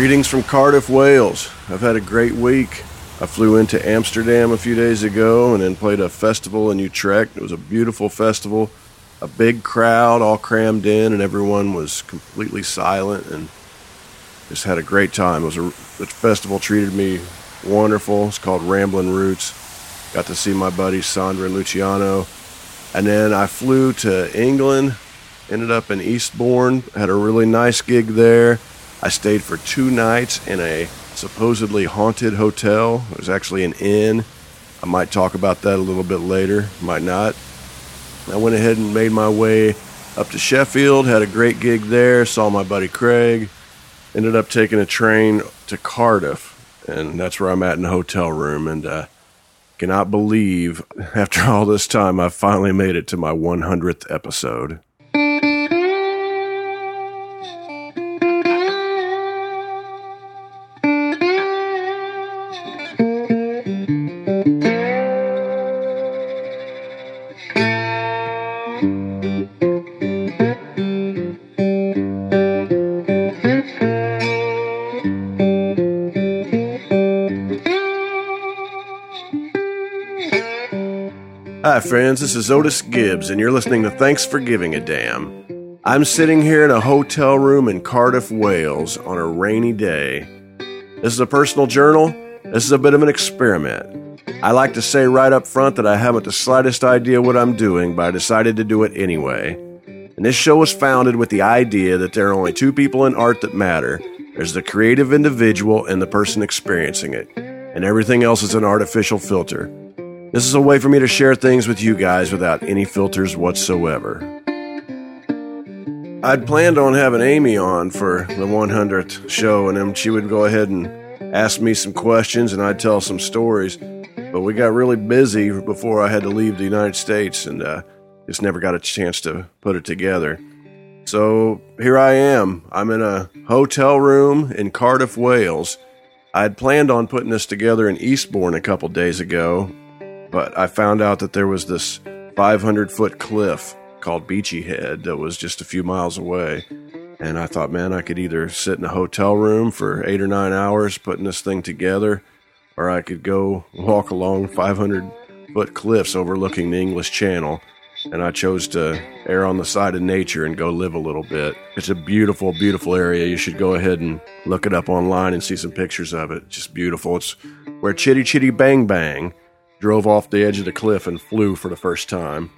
Greetings from Cardiff, Wales. I've had a great week. I flew into Amsterdam a few days ago and then played a festival in Utrecht. It was a beautiful festival, a big crowd all crammed in, and everyone was completely silent and just had a great time. It was a the festival treated me wonderful. It's called Ramblin' Roots. Got to see my buddies Sandra and Luciano. And then I flew to England, ended up in Eastbourne, had a really nice gig there. I stayed for two nights in a supposedly haunted hotel. It was actually an inn. I might talk about that a little bit later, might not. I went ahead and made my way up to Sheffield, had a great gig there, saw my buddy Craig, ended up taking a train to Cardiff, and that's where I'm at in a hotel room. And uh, cannot believe after all this time, I finally made it to my 100th episode. Friends. This is Otis Gibbs, and you're listening to Thanks for Giving a Damn. I'm sitting here in a hotel room in Cardiff, Wales, on a rainy day. This is a personal journal. This is a bit of an experiment. I like to say right up front that I haven't the slightest idea what I'm doing, but I decided to do it anyway. And this show was founded with the idea that there are only two people in art that matter there's the creative individual and the person experiencing it, and everything else is an artificial filter. This is a way for me to share things with you guys without any filters whatsoever. I'd planned on having Amy on for the 100th show, and then she would go ahead and ask me some questions, and I'd tell some stories. But we got really busy before I had to leave the United States, and uh, just never got a chance to put it together. So here I am. I'm in a hotel room in Cardiff, Wales. I had planned on putting this together in Eastbourne a couple days ago, but I found out that there was this 500 foot cliff called Beachy Head that was just a few miles away. And I thought, man, I could either sit in a hotel room for eight or nine hours putting this thing together, or I could go walk along 500 foot cliffs overlooking the English Channel. And I chose to err on the side of nature and go live a little bit. It's a beautiful, beautiful area. You should go ahead and look it up online and see some pictures of it. just beautiful. It's where Chitty Chitty Bang Bang drove off the edge of the cliff and flew for the first time.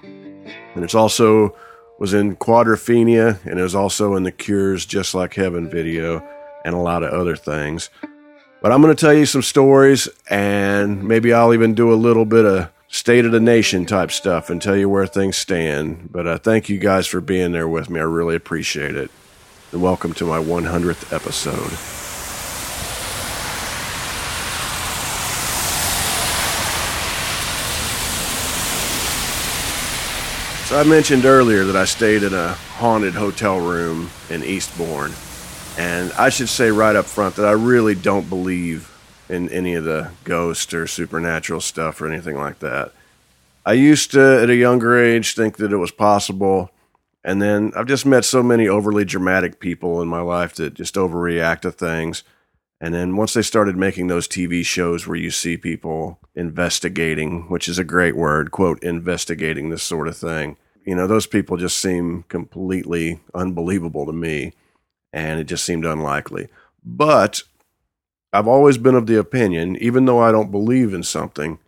And it's also was in Quadrophenia and it was also in the Cure's Just Like Heaven video and a lot of other things. But I'm going to tell you some stories and maybe I'll even do a little bit of state of the nation type stuff and tell you where things stand. But I thank you guys for being there with me. I really appreciate it. And welcome to my 100th episode. So I mentioned earlier that I stayed in a haunted hotel room in Eastbourne. And I should say right up front that I really don't believe in any of the ghost or supernatural stuff or anything like that. I used to, at a younger age, think that it was possible. And then I've just met so many overly dramatic people in my life that just overreact to things. And then once they started making those TV shows where you see people investigating, which is a great word, quote, investigating this sort of thing, you know, those people just seem completely unbelievable to me. And it just seemed unlikely. But I've always been of the opinion, even though I don't believe in something,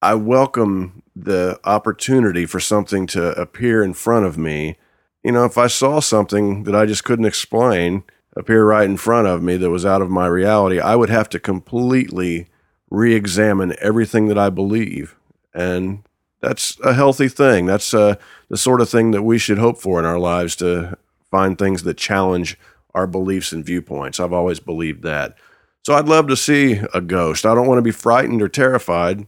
I welcome the opportunity for something to appear in front of me. You know, if I saw something that I just couldn't explain, appear right in front of me that was out of my reality, I would have to completely re examine everything that I believe. And that's a healthy thing. That's uh, the sort of thing that we should hope for in our lives to find things that challenge our beliefs and viewpoints. I've always believed that. So I'd love to see a ghost. I don't want to be frightened or terrified,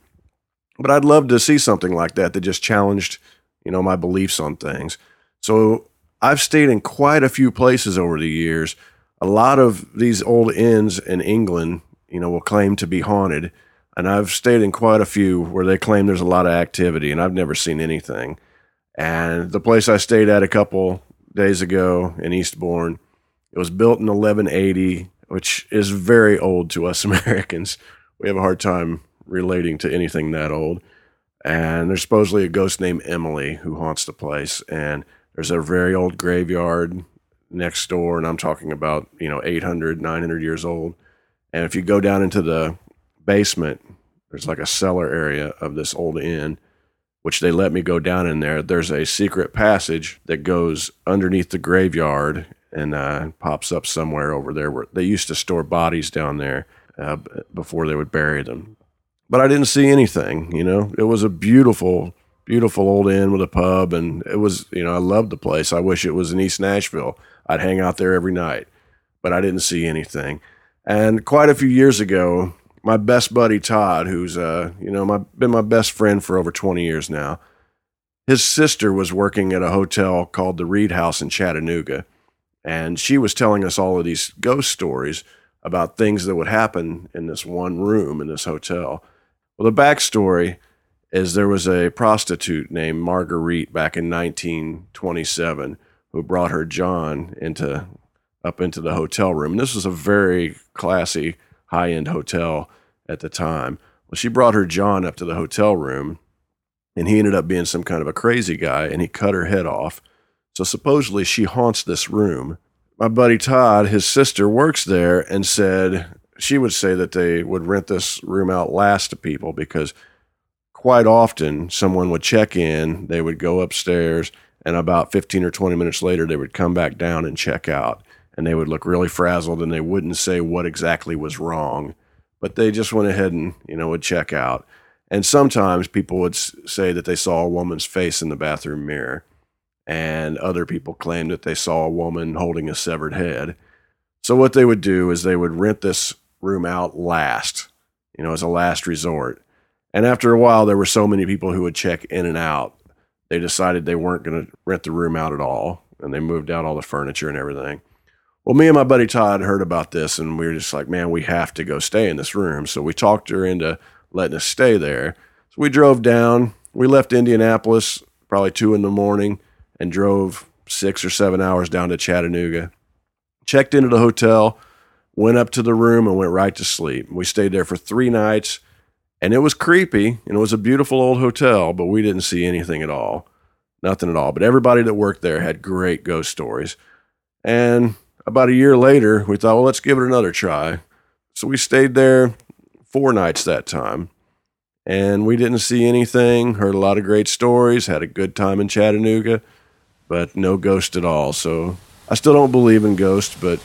but I'd love to see something like that that just challenged, you know, my beliefs on things. So I've stayed in quite a few places over the years a lot of these old inns in England, you know, will claim to be haunted. And I've stayed in quite a few where they claim there's a lot of activity, and I've never seen anything. And the place I stayed at a couple days ago in Eastbourne, it was built in 1180. which is very old to us Americans. We have a hard time relating to anything that old. And there's supposedly a ghost named Emily who haunts the place. And there's a very old graveyard next door. And I'm talking about, you know, 800, 900 years old. And if you go down into the basement, there's like a cellar area of this old inn, which they let me go down in there. There's a secret passage that goes underneath the graveyard and uh, pops up somewhere over there where they used to store bodies down there uh, before they would bury them. But I didn't see anything, you know. It was a beautiful, beautiful old inn with a pub, and it was, you know, I loved the place. I wish it was in East Nashville. I'd hang out there every night, but I didn't see anything. And quite a few years ago, my best buddy Todd, who's uh, you know, my been my best friend for over 20 years now, his sister was working at a hotel called the Read House in Chattanooga, and she was telling us all of these ghost stories about things that would happen in this one room in this hotel. Well, the backstory is there was a prostitute named Marguerite back in 1927 who brought her John into up into the hotel room. And this was a very classy, high end hotel at the time. Well, she brought her John up to the hotel room, and he ended up being some kind of a crazy guy, and he cut her head off. So supposedly she haunts this room. My buddy Todd, his sister, works there and said she would say that they would rent this room out last to people because quite often someone would check in, they would go upstairs, and about 15 or 20 minutes later, they would come back down and check out. And they would look really frazzled and they wouldn't say what exactly was wrong but they just went ahead and you know would check out. And sometimes people would say that they saw a woman's face in the bathroom mirror, and other people claimed that they saw a woman holding a severed head. So what they would do is they would rent this room out last, you know, as a last resort. And after a while, there were so many people who would check in and out, they decided they weren't going to rent the room out at all, and they moved out all the furniture and everything. Well, me and my buddy Todd heard about this, and we were just like, man, we have to go stay in this room. So we talked her into letting us stay there. So we drove down. We left Indianapolis probably two in the morning and drove six or seven hours down to Chattanooga. Checked into the hotel, went up to the room, and went right to sleep. We stayed there for three nights, and it was creepy, and it was a beautiful old hotel, but we didn't see anything at all. Nothing at all. But everybody that worked there had great ghost stories. And about a year later, we thought, well, let's give it another try. So we stayed there four nights that time. And we didn't see anything, heard a lot of great stories, had a good time in Chattanooga, but no ghost at all. So I still don't believe in ghosts, but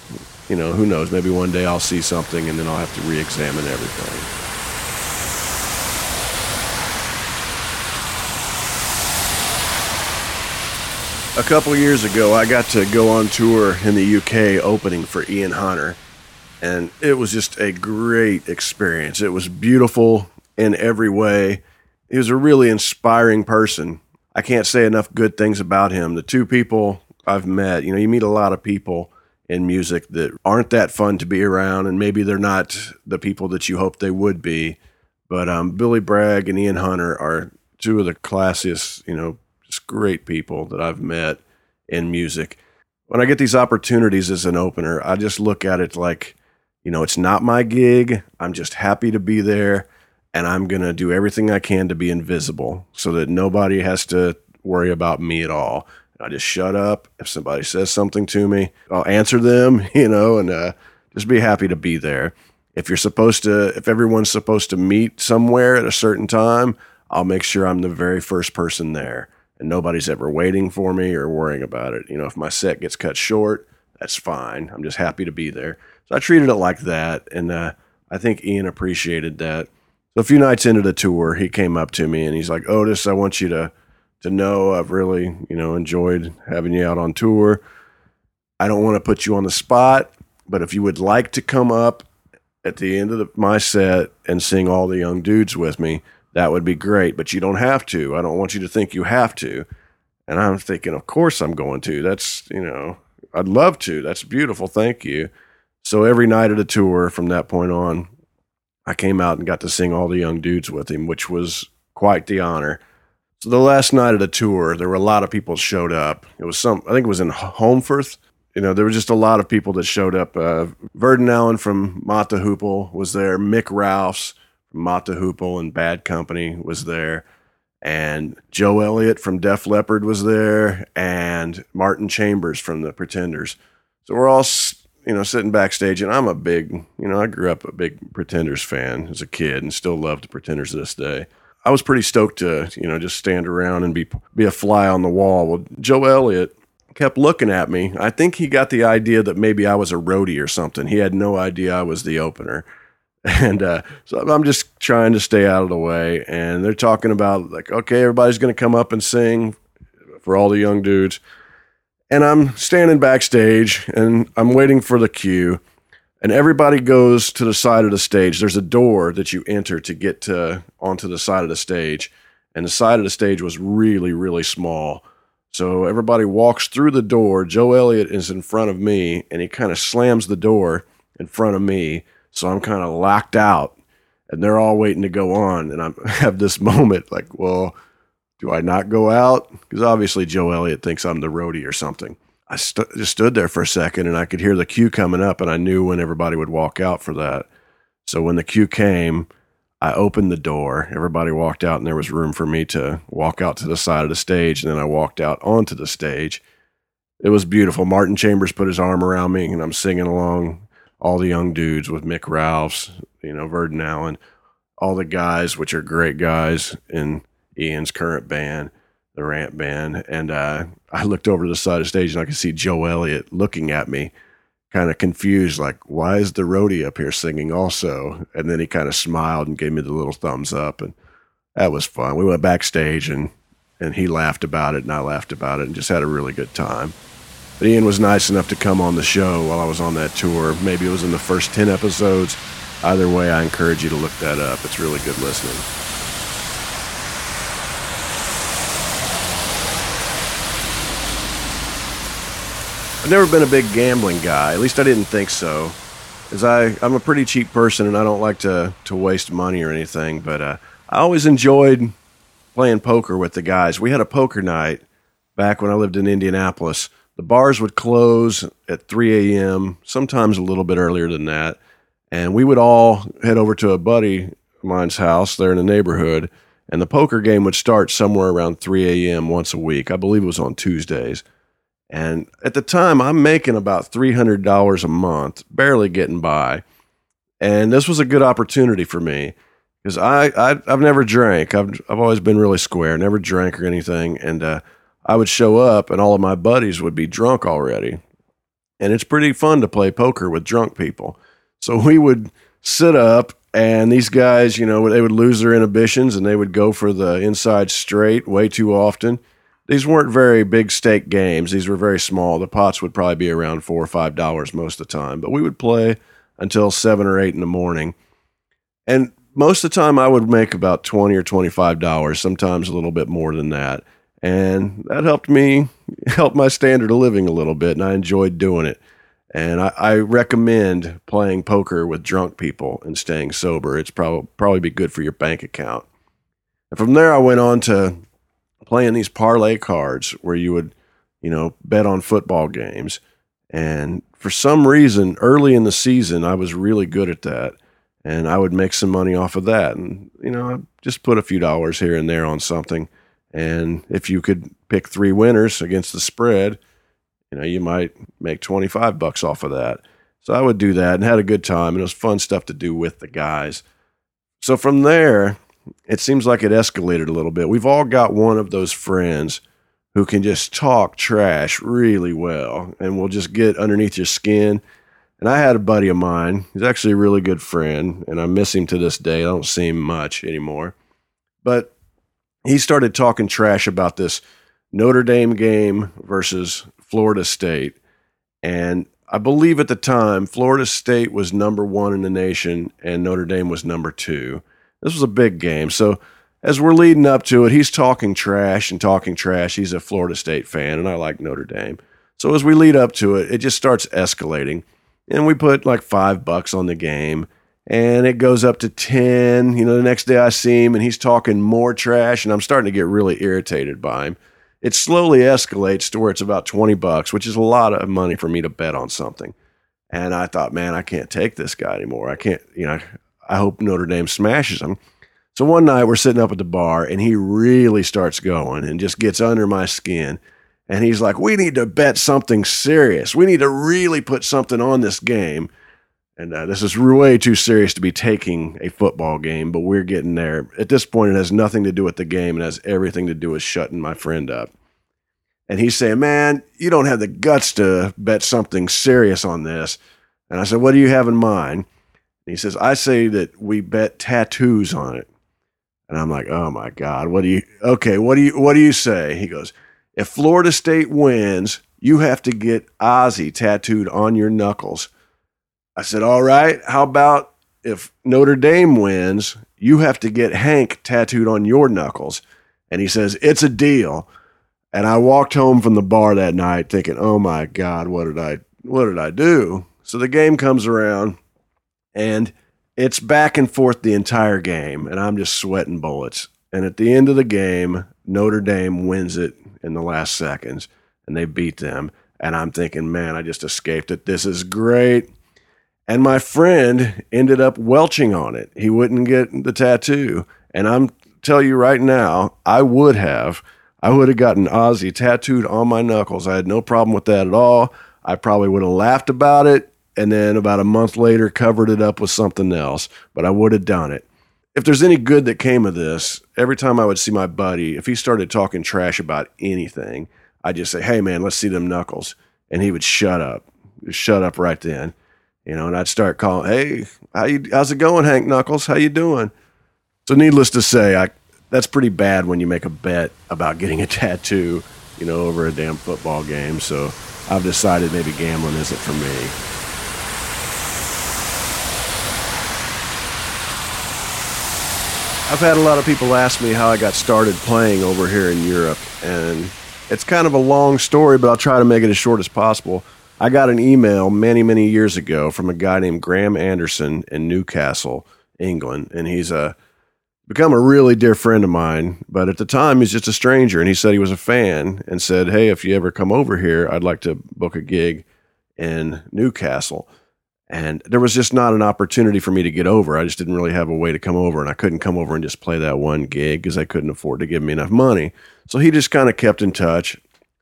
you know, who knows? Maybe one day I'll see something and then I'll have to re examine everything. A couple years ago, I got to go on tour in the UK opening for Ian Hunter, and it was just a great experience. It was beautiful in every way. He was a really inspiring person. I can't say enough good things about him. The two people I've met, you know, you meet a lot of people in music that aren't that fun to be around, and maybe they're not the people that you hope they would be. But um, Billy Bragg and Ian Hunter are two of the classiest, you know, great people that I've met in music. When I get these opportunities as an opener, I just look at it like, you know, it's not my gig. I'm just happy to be there. And I'm going to do everything I can to be invisible so that nobody has to worry about me at all. I just shut up. If somebody says something to me, I'll answer them, you know, and uh, just be happy to be there. If you're supposed to, if everyone's supposed to meet somewhere at a certain time, I'll make sure I'm the very first person there and nobody's ever waiting for me or worrying about it. You know, if my set gets cut short, that's fine. I'm just happy to be there. So I treated it like that, and uh, I think Ian appreciated that. So a few nights into the tour, he came up to me and he's like, "Otis, I want you to to know I've really, you know, enjoyed having you out on tour. I don't want to put you on the spot, but if you would like to come up at the end of the, my set and sing all the young dudes with me, that would be great, but you don't have to. I don't want you to think you have to. And I'm thinking, of course I'm going to. That's, you know, I'd love to. That's beautiful. Thank you. So every night of the tour from that point on, I came out and got to sing all the young dudes with him, which was quite the honor. So the last night of the tour, there were a lot of people showed up. It was some, I think it was in Holmfirth, you know, there was just a lot of people that showed up. Uh, Verden Allen from the Hoople was there. Mick Ralphs the Hoople and Bad Company was there. And Joe Elliott from Def Leppard was there. And Martin Chambers from the Pretenders. So we're all, you know, sitting backstage. And I'm a big, you know, I grew up a big Pretenders fan as a kid and still love the Pretenders to this day. I was pretty stoked to, you know, just stand around and be be a fly on the wall. Well, Joe Elliott kept looking at me. I think he got the idea that maybe I was a roadie or something. He had no idea I was the opener. And uh, so I'm just trying to stay out of the way. And they're talking about, like, okay, everybody's going to come up and sing for all the young dudes. And I'm standing backstage and I'm waiting for the cue. And everybody goes to the side of the stage. There's a door that you enter to get to onto the side of the stage. And the side of the stage was really, really small. So everybody walks through the door. Joe Elliott is in front of me, and he kind of slams the door in front of me. So I'm kind of locked out, and they're all waiting to go on. And I have this moment like, well, do I not go out? Because obviously Joe Elliott thinks I'm the roadie or something. I st- just stood there for a second, and I could hear the cue coming up, and I knew when everybody would walk out for that. So when the cue came, I opened the door. Everybody walked out, and there was room for me to walk out to the side of the stage. And then I walked out onto the stage. It was beautiful. Martin Chambers put his arm around me, and I'm singing along all the young dudes with Mick Ralphs, you know, Verden Allen, all the guys, which are great guys in Ian's current band, the Rant Band. And uh, I looked over to the side of the stage, and I could see Joe Elliott looking at me kind of confused, like, why is the roadie up here singing also? And then he kind of smiled and gave me the little thumbs up. And that was fun. We went backstage and, and he laughed about it and I laughed about it and just had a really good time. But Ian was nice enough to come on the show while I was on that tour. Maybe it was in the first 10 episodes. Either way, I encourage you to look that up. It's really good listening. I've never been a big gambling guy. At least I didn't think so. As I, I'm a pretty cheap person and I don't like to, to waste money or anything, but uh, I always enjoyed playing poker with the guys. We had a poker night back when I lived in Indianapolis. The bars would close at 3 a.m., sometimes a little bit earlier than that. And we would all head over to a buddy of mine's house there in the neighborhood. And the poker game would start somewhere around 3 a.m. once a week. I believe it was on Tuesdays. And at the time, I'm making about $300 a month, barely getting by. And this was a good opportunity for me because I, I, have never drank. I've, I've always been really square, never drank or anything. And uh, I would show up, and all of my buddies would be drunk already. And it's pretty fun to play poker with drunk people. So we would sit up, and these guys, you know, they would lose their inhibitions and they would go for the inside straight way too often these weren't very big stake games. These were very small. The pots would probably be around four or five dollars most of the time, but we would play until seven or eight in the morning. And most of the time I would make about twenty or twenty-five dollars, sometimes a little bit more than that. And that helped me help my standard of living a little bit, and I enjoyed doing it. And I, I recommend playing poker with drunk people and staying sober. It's probably probably be good for your bank account. And from there, I went on to playing these parlay cards where you would, you know, bet on football games. And for some reason, early in the season, I was really good at that. And I would make some money off of that. And, you know, I just put a few dollars here and there on something. And if you could pick three winners against the spread, you know, you might make 25 bucks off of that. So I would do that and had a good time. And it was fun stuff to do with the guys. So from there, it seems like it escalated a little bit. We've all got one of those friends who can just talk trash really well and will just get underneath your skin. And I had a buddy of mine, he's actually a really good friend, and I miss him to this day. I don't see him much anymore. But he started talking trash about this Notre Dame game versus Florida State. And I believe at the time, Florida State was number one in the nation and Notre Dame was number two. This was a big game. So as we're leading up to it, he's talking trash and talking trash. He's a Florida State fan, and I like Notre Dame. So as we lead up to it, it just starts escalating. And we put like five bucks on the game, and it goes up to 10. You know, the next day I see him, and he's talking more trash, and I'm starting to get really irritated by him. it slowly escalates to where it's about 20 bucks, which is a lot of money for me to bet on something. And I thought, man, I can't take this guy anymore. I can't, you know, I hope Notre Dame smashes him. So one night we're sitting up at the bar and he really starts going and just gets under my skin. And he's like, we need to bet something serious. We need to really put something on this game. And uh, this is way too serious to be taking a football game, but we're getting there. At this point, it has nothing to do with the game. It has everything to do with shutting my friend up. And he's saying, Man, you don't have the guts to bet something serious on this. And I said, What do you have in mind? And he says, I say that we bet tattoos on it. And I'm like, Oh my God, what do you, okay, what do you, what do you say? He goes, If Florida State wins, you have to get Ozzie tattooed on your knuckles. I said, All right, how about if Notre Dame wins, you have to get Hank tattooed on your knuckles? And he says, It's a deal. And I walked home from the bar that night thinking, Oh my God, what did I what did I do? So the game comes around and it's back and forth the entire game, and I'm just sweating bullets. And at the end of the game, Notre Dame wins it in the last seconds and they beat them. And I'm thinking, man, I just escaped it. This is great. And my friend ended up welching on it. He wouldn't get the tattoo. And I'm tell you right now, I would have. I would have gotten Ozzie tattooed on my knuckles. I had no problem with that at all. I probably would have laughed about it and then about a month later covered it up with something else, but I would have done it. If there's any good that came of this, every time I would see my buddy, if he started talking trash about anything, I'd just say, "Hey man, let's see them knuckles." And he would shut up. Shut up right then you know, and I'd start calling, "Hey, how you, how's it going, Hank Knuckles? How you doing?" So, needless to say, I that's pretty bad when you make a bet about getting a tattoo, you know, over a damn football game. So, I've decided maybe gambling isn't for me. I've had a lot of people ask me how I got started playing over here in Europe, and it's kind of a long story, but I'll try to make it as short as possible. I got an email many, many years ago from a guy named Graham Anderson in Newcastle, England, and he's a become a really dear friend of mine. But at the time, he's just a stranger, and he said he was a fan and said, "Hey, if you ever come over here, I'd like to book a gig in Newcastle." And there was just not an opportunity for me to get over. I just didn't really have a way to come over, and I couldn't come over and just play that one gig because I couldn't afford to give me enough money. So he just kind of kept in touch.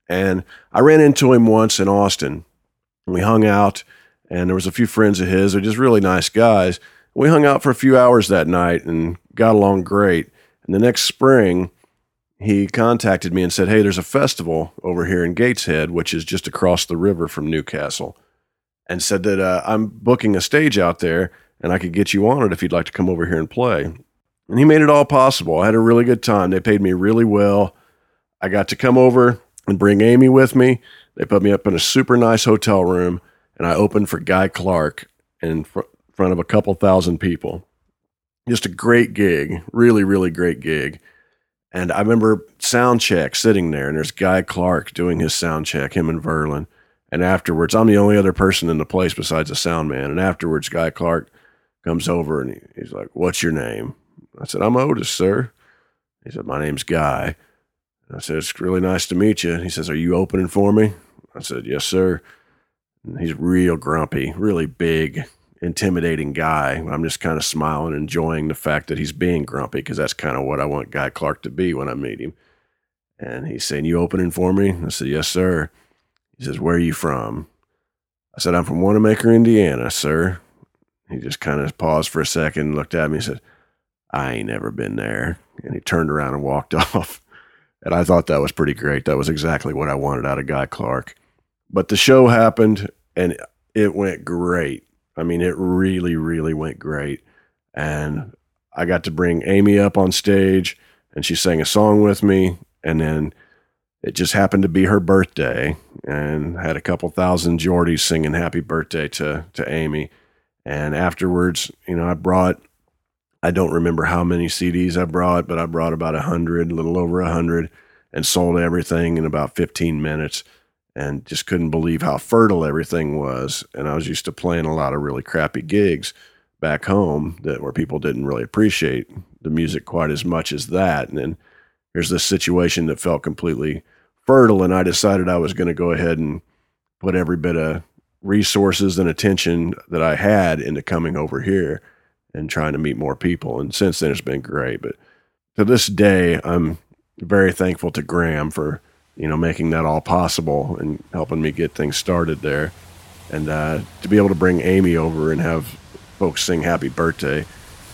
And I ran into him once in Austin, we hung out, and there was a few friends of his. They're just really nice guys. We hung out for a few hours that night and got along great. And the next spring, he contacted me and said, Hey, there's a festival over here in Gateshead, which is just across the river from Newcastle, and said that uh, I'm booking a stage out there and I could get you on it if you'd like to come over here and play. And he made it all possible. I had a really good time. They paid me really well. I got to come over and bring Amy with me. They put me up in a super nice hotel room, and I opened for Guy Clark in fr- front of a couple thousand people. Just a great gig, really, really great gig. And I remember sound check sitting there, and there's Guy Clark doing his sound check, him and Verlon. And afterwards, I'm the only other person in the place besides the sound man. And afterwards, Guy Clark comes over and he, he's like, What's your name? I said, I'm Otis, sir. He said, My name's Guy. I said, It's really nice to meet you. He says, Are you opening for me? I said, Yes, sir. And he's real grumpy, really big, intimidating guy. I'm just kind of smiling, enjoying the fact that he's being grumpy because that's kind of what I want Guy Clark to be when I meet him. And he's saying, You opening for me? I said, Yes, sir. He says, Where are you from? I said, I'm from Wanamaker, Indiana, sir. He just kind of paused for a second, looked at me, and said, I ain't never been there. And he turned around and walked off. And I thought that was pretty great. That was exactly what I wanted out of Guy Clark. But the show happened and it went great. I mean, it really, really went great. And I got to bring Amy up on stage and she sang a song with me. And then it just happened to be her birthday and had a couple thousand Geordies singing happy birthday to, to Amy. And afterwards, you know, I brought I don't remember how many CDs I brought, but I brought about a hundred, a little over a hundred, and sold everything in about 15 minutes. And just couldn't believe how fertile everything was. And I was used to playing a lot of really crappy gigs back home that where people didn't really appreciate the music quite as much as that. And then here's this situation that felt completely fertile, and I decided I was going to go ahead and put every bit of resources and attention that I had into coming over here and trying to meet more people. And since then, it's been great. But to this day, I'm very thankful to Graham for you know making that all possible and helping me get things started there. And uh, to be able to bring Amy over and have folks sing "Happy Birthday."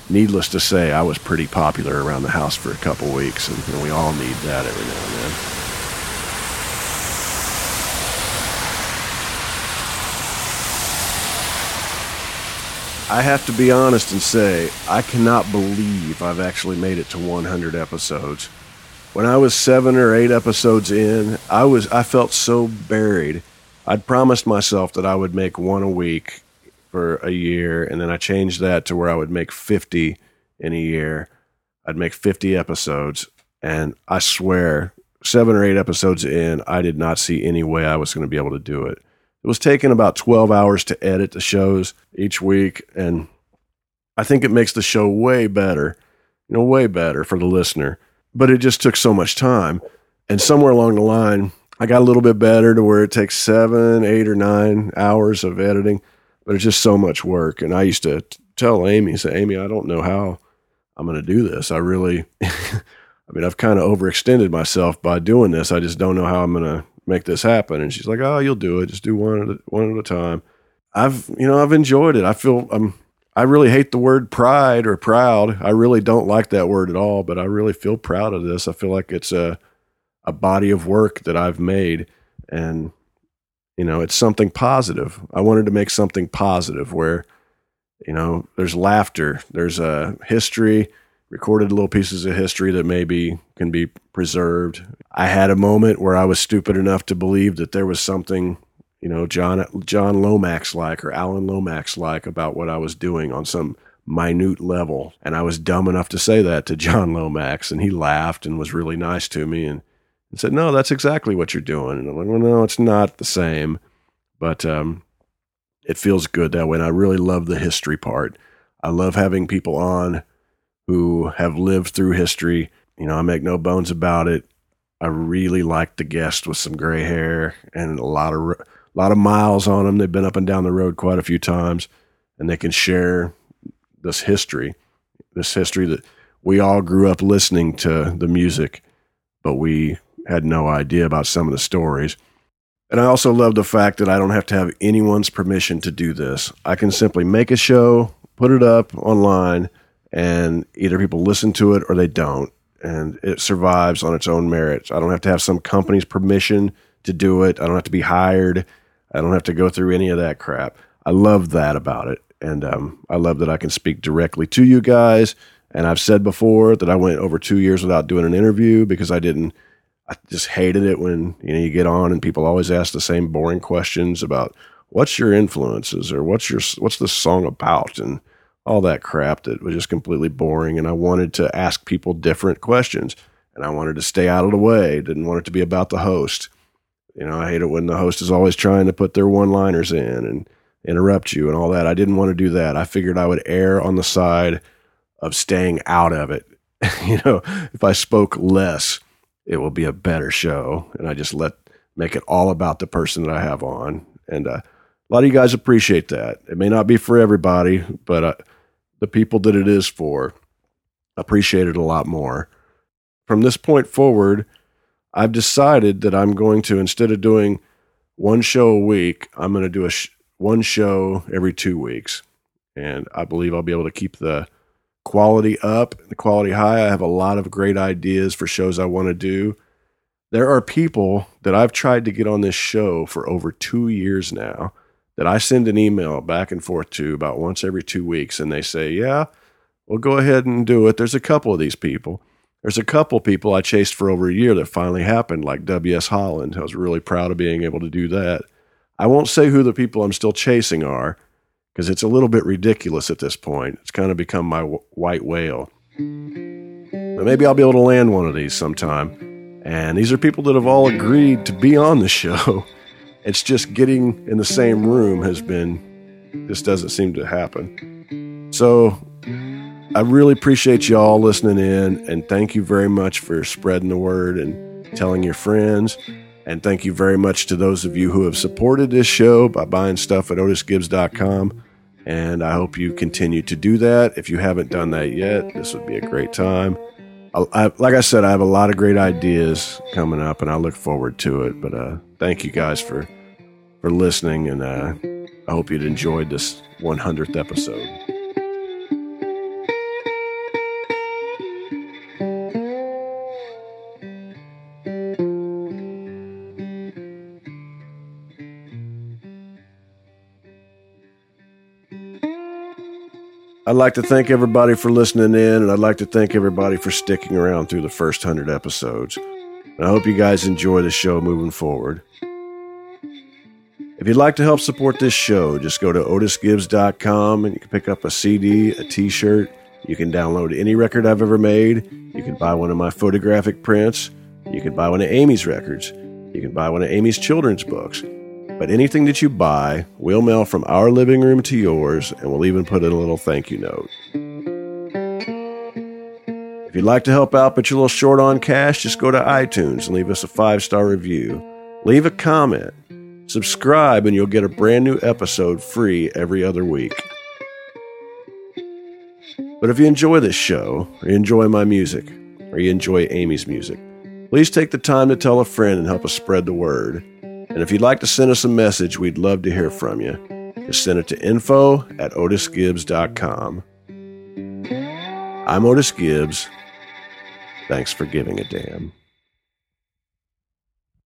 Needless to say, I was pretty popular around the house for a couple weeks, and know, we all need that every now and then. I have to be honest and say, I cannot believe I've actually made it to 100 episodes. When I was seven or eight episodes in, I was I felt so buried. I'd promised myself that I would make one a week for a year, and then I changed that to where I would make 50 in a year. I'd make 50 episodes, and I swear, seven or eight episodes in, I did not see any way I was going to be able to do it. It was taking about 12 hours to edit the shows each week. And I think it makes the show way better, you know, way better for the listener. But it just took so much time. And somewhere along the line, I got a little bit better to where it takes seven, eight, or nine hours of editing, but it's just so much work. And I used to tell Amy, say, Amy, I don't know how I'm going to do this. I really, I mean, I've kind of overextended myself by doing this. I just don't know how I'm going to make this happen. And she's like, oh, you'll do it. Just do one at a, one at a time. I've, you know, I've enjoyed it. I feel I'm, I really hate the word pride or proud. I really don't like that word at all, but I really feel proud of this. I feel like it's a, a body of work that I've made and, you know, it's something positive. I wanted to make something positive where, you know, there's laughter, there's a history, recorded little pieces of history that maybe can be preserved. I had a moment where I was stupid enough to believe that there was something, you know, John John Lomax like or Alan Lomax like about what I was doing on some minute level. And I was dumb enough to say that to John Lomax and he laughed and was really nice to me and, and said, "No, that's exactly what you're doing." And I'm like, "Well, no, it's not the same." But um it feels good that way and I really love the history part. I love having people on who have lived through history. You know, I make no bones about it. I really like the guest with some gray hair and a lot of a lot of miles on them. They've been up and down the road quite a few times, and they can share this history, this history that we all grew up listening to the music, but we had no idea about some of the stories. And I also love the fact that I don't have to have anyone's permission to do this. I can simply make a show, put it up online, and either people listen to it or they don't. And it survives on its own merits. I don't have to have some company's permission to do it. I don't have to be hired. I don't have to go through any of that crap. I love that about it. And um, i love that i can speak directly to you guys. And i've said before that i went over two years without doing an interview because i didn't i just hated it when you know you get on and people always ask the same boring questions about what's your influences or what's your what's the song about? And all that crap that was just completely boring. And I wanted to ask people different questions and I wanted to stay out of the way. Didn't want it to be about the host. You know, I hate it when the host is always trying to put their one liners in and interrupt you and all that. I didn't want to do that. I figured I would err on the side of staying out of it. you know, if I spoke less, it will be a better show. And I just let make it all about the person that I have on. And uh, a lot of you guys appreciate that. It may not be for everybody, but uh, the people that it is for appreciate it a lot more. From this point forward, I've decided that I'm going to, instead of doing one show a week, I'm going to do a sh- one show every two weeks. And I believe I'll be able to keep the quality up, the quality high. I have a lot of great ideas for shows I want to do. There are people that I've tried to get on this show for over two years now that I send an email back and forth to about once every two weeks, and they say, Yeah, well, go ahead and do it. There's a couple of these people. There's a couple people I chased for over a year that finally happened, like W.S. Holland. I was really proud of being able to do that. I won't say who the people I'm still chasing are because it's a little bit ridiculous at this point. It's kind of become my w- white whale. But maybe I'll be able to land one of these sometime. And these are people that have all agreed to be on the show. It's just getting in the same room has been, this doesn't seem to happen. So I really appreciate y'all listening in and thank you very much for spreading the word and telling your friends. And thank you very much to those of you who have supported this show by buying stuff at otisgibbs.com. And I hope you continue to do that. If you haven't done that yet, this would be a great time. I, I, like I said, I have a lot of great ideas coming up, and I look forward to it. But uh, thank you guys for for listening, and uh, I hope you'd enjoyed this 100th episode. I'd like to thank everybody for listening in, and I'd like to thank everybody for sticking around through the first 100 episodes. And I hope you guys enjoy the show moving forward. If you'd like to help support this show, just go to otisgibbs.com and you can pick up a CD, a t shirt. You can download any record I've ever made. You can buy one of my photographic prints. You can buy one of Amy's records. You can buy one of Amy's children's books. But anything that you buy, we'll mail from our living room to yours, and we'll even put in a little thank you note. If you'd like to help out but you're a little short on cash, just go to iTunes and leave us a five star review. Leave a comment. Subscribe, and you'll get a brand new episode free every other week. But if you enjoy this show, or you enjoy my music, or you enjoy Amy's music, please take the time to tell a friend and help us spread the word. And if you'd like to send us a message, we'd love to hear from you. Just send it to info at otisgibbs.com. I'm Otis Gibbs. Thanks for giving a damn.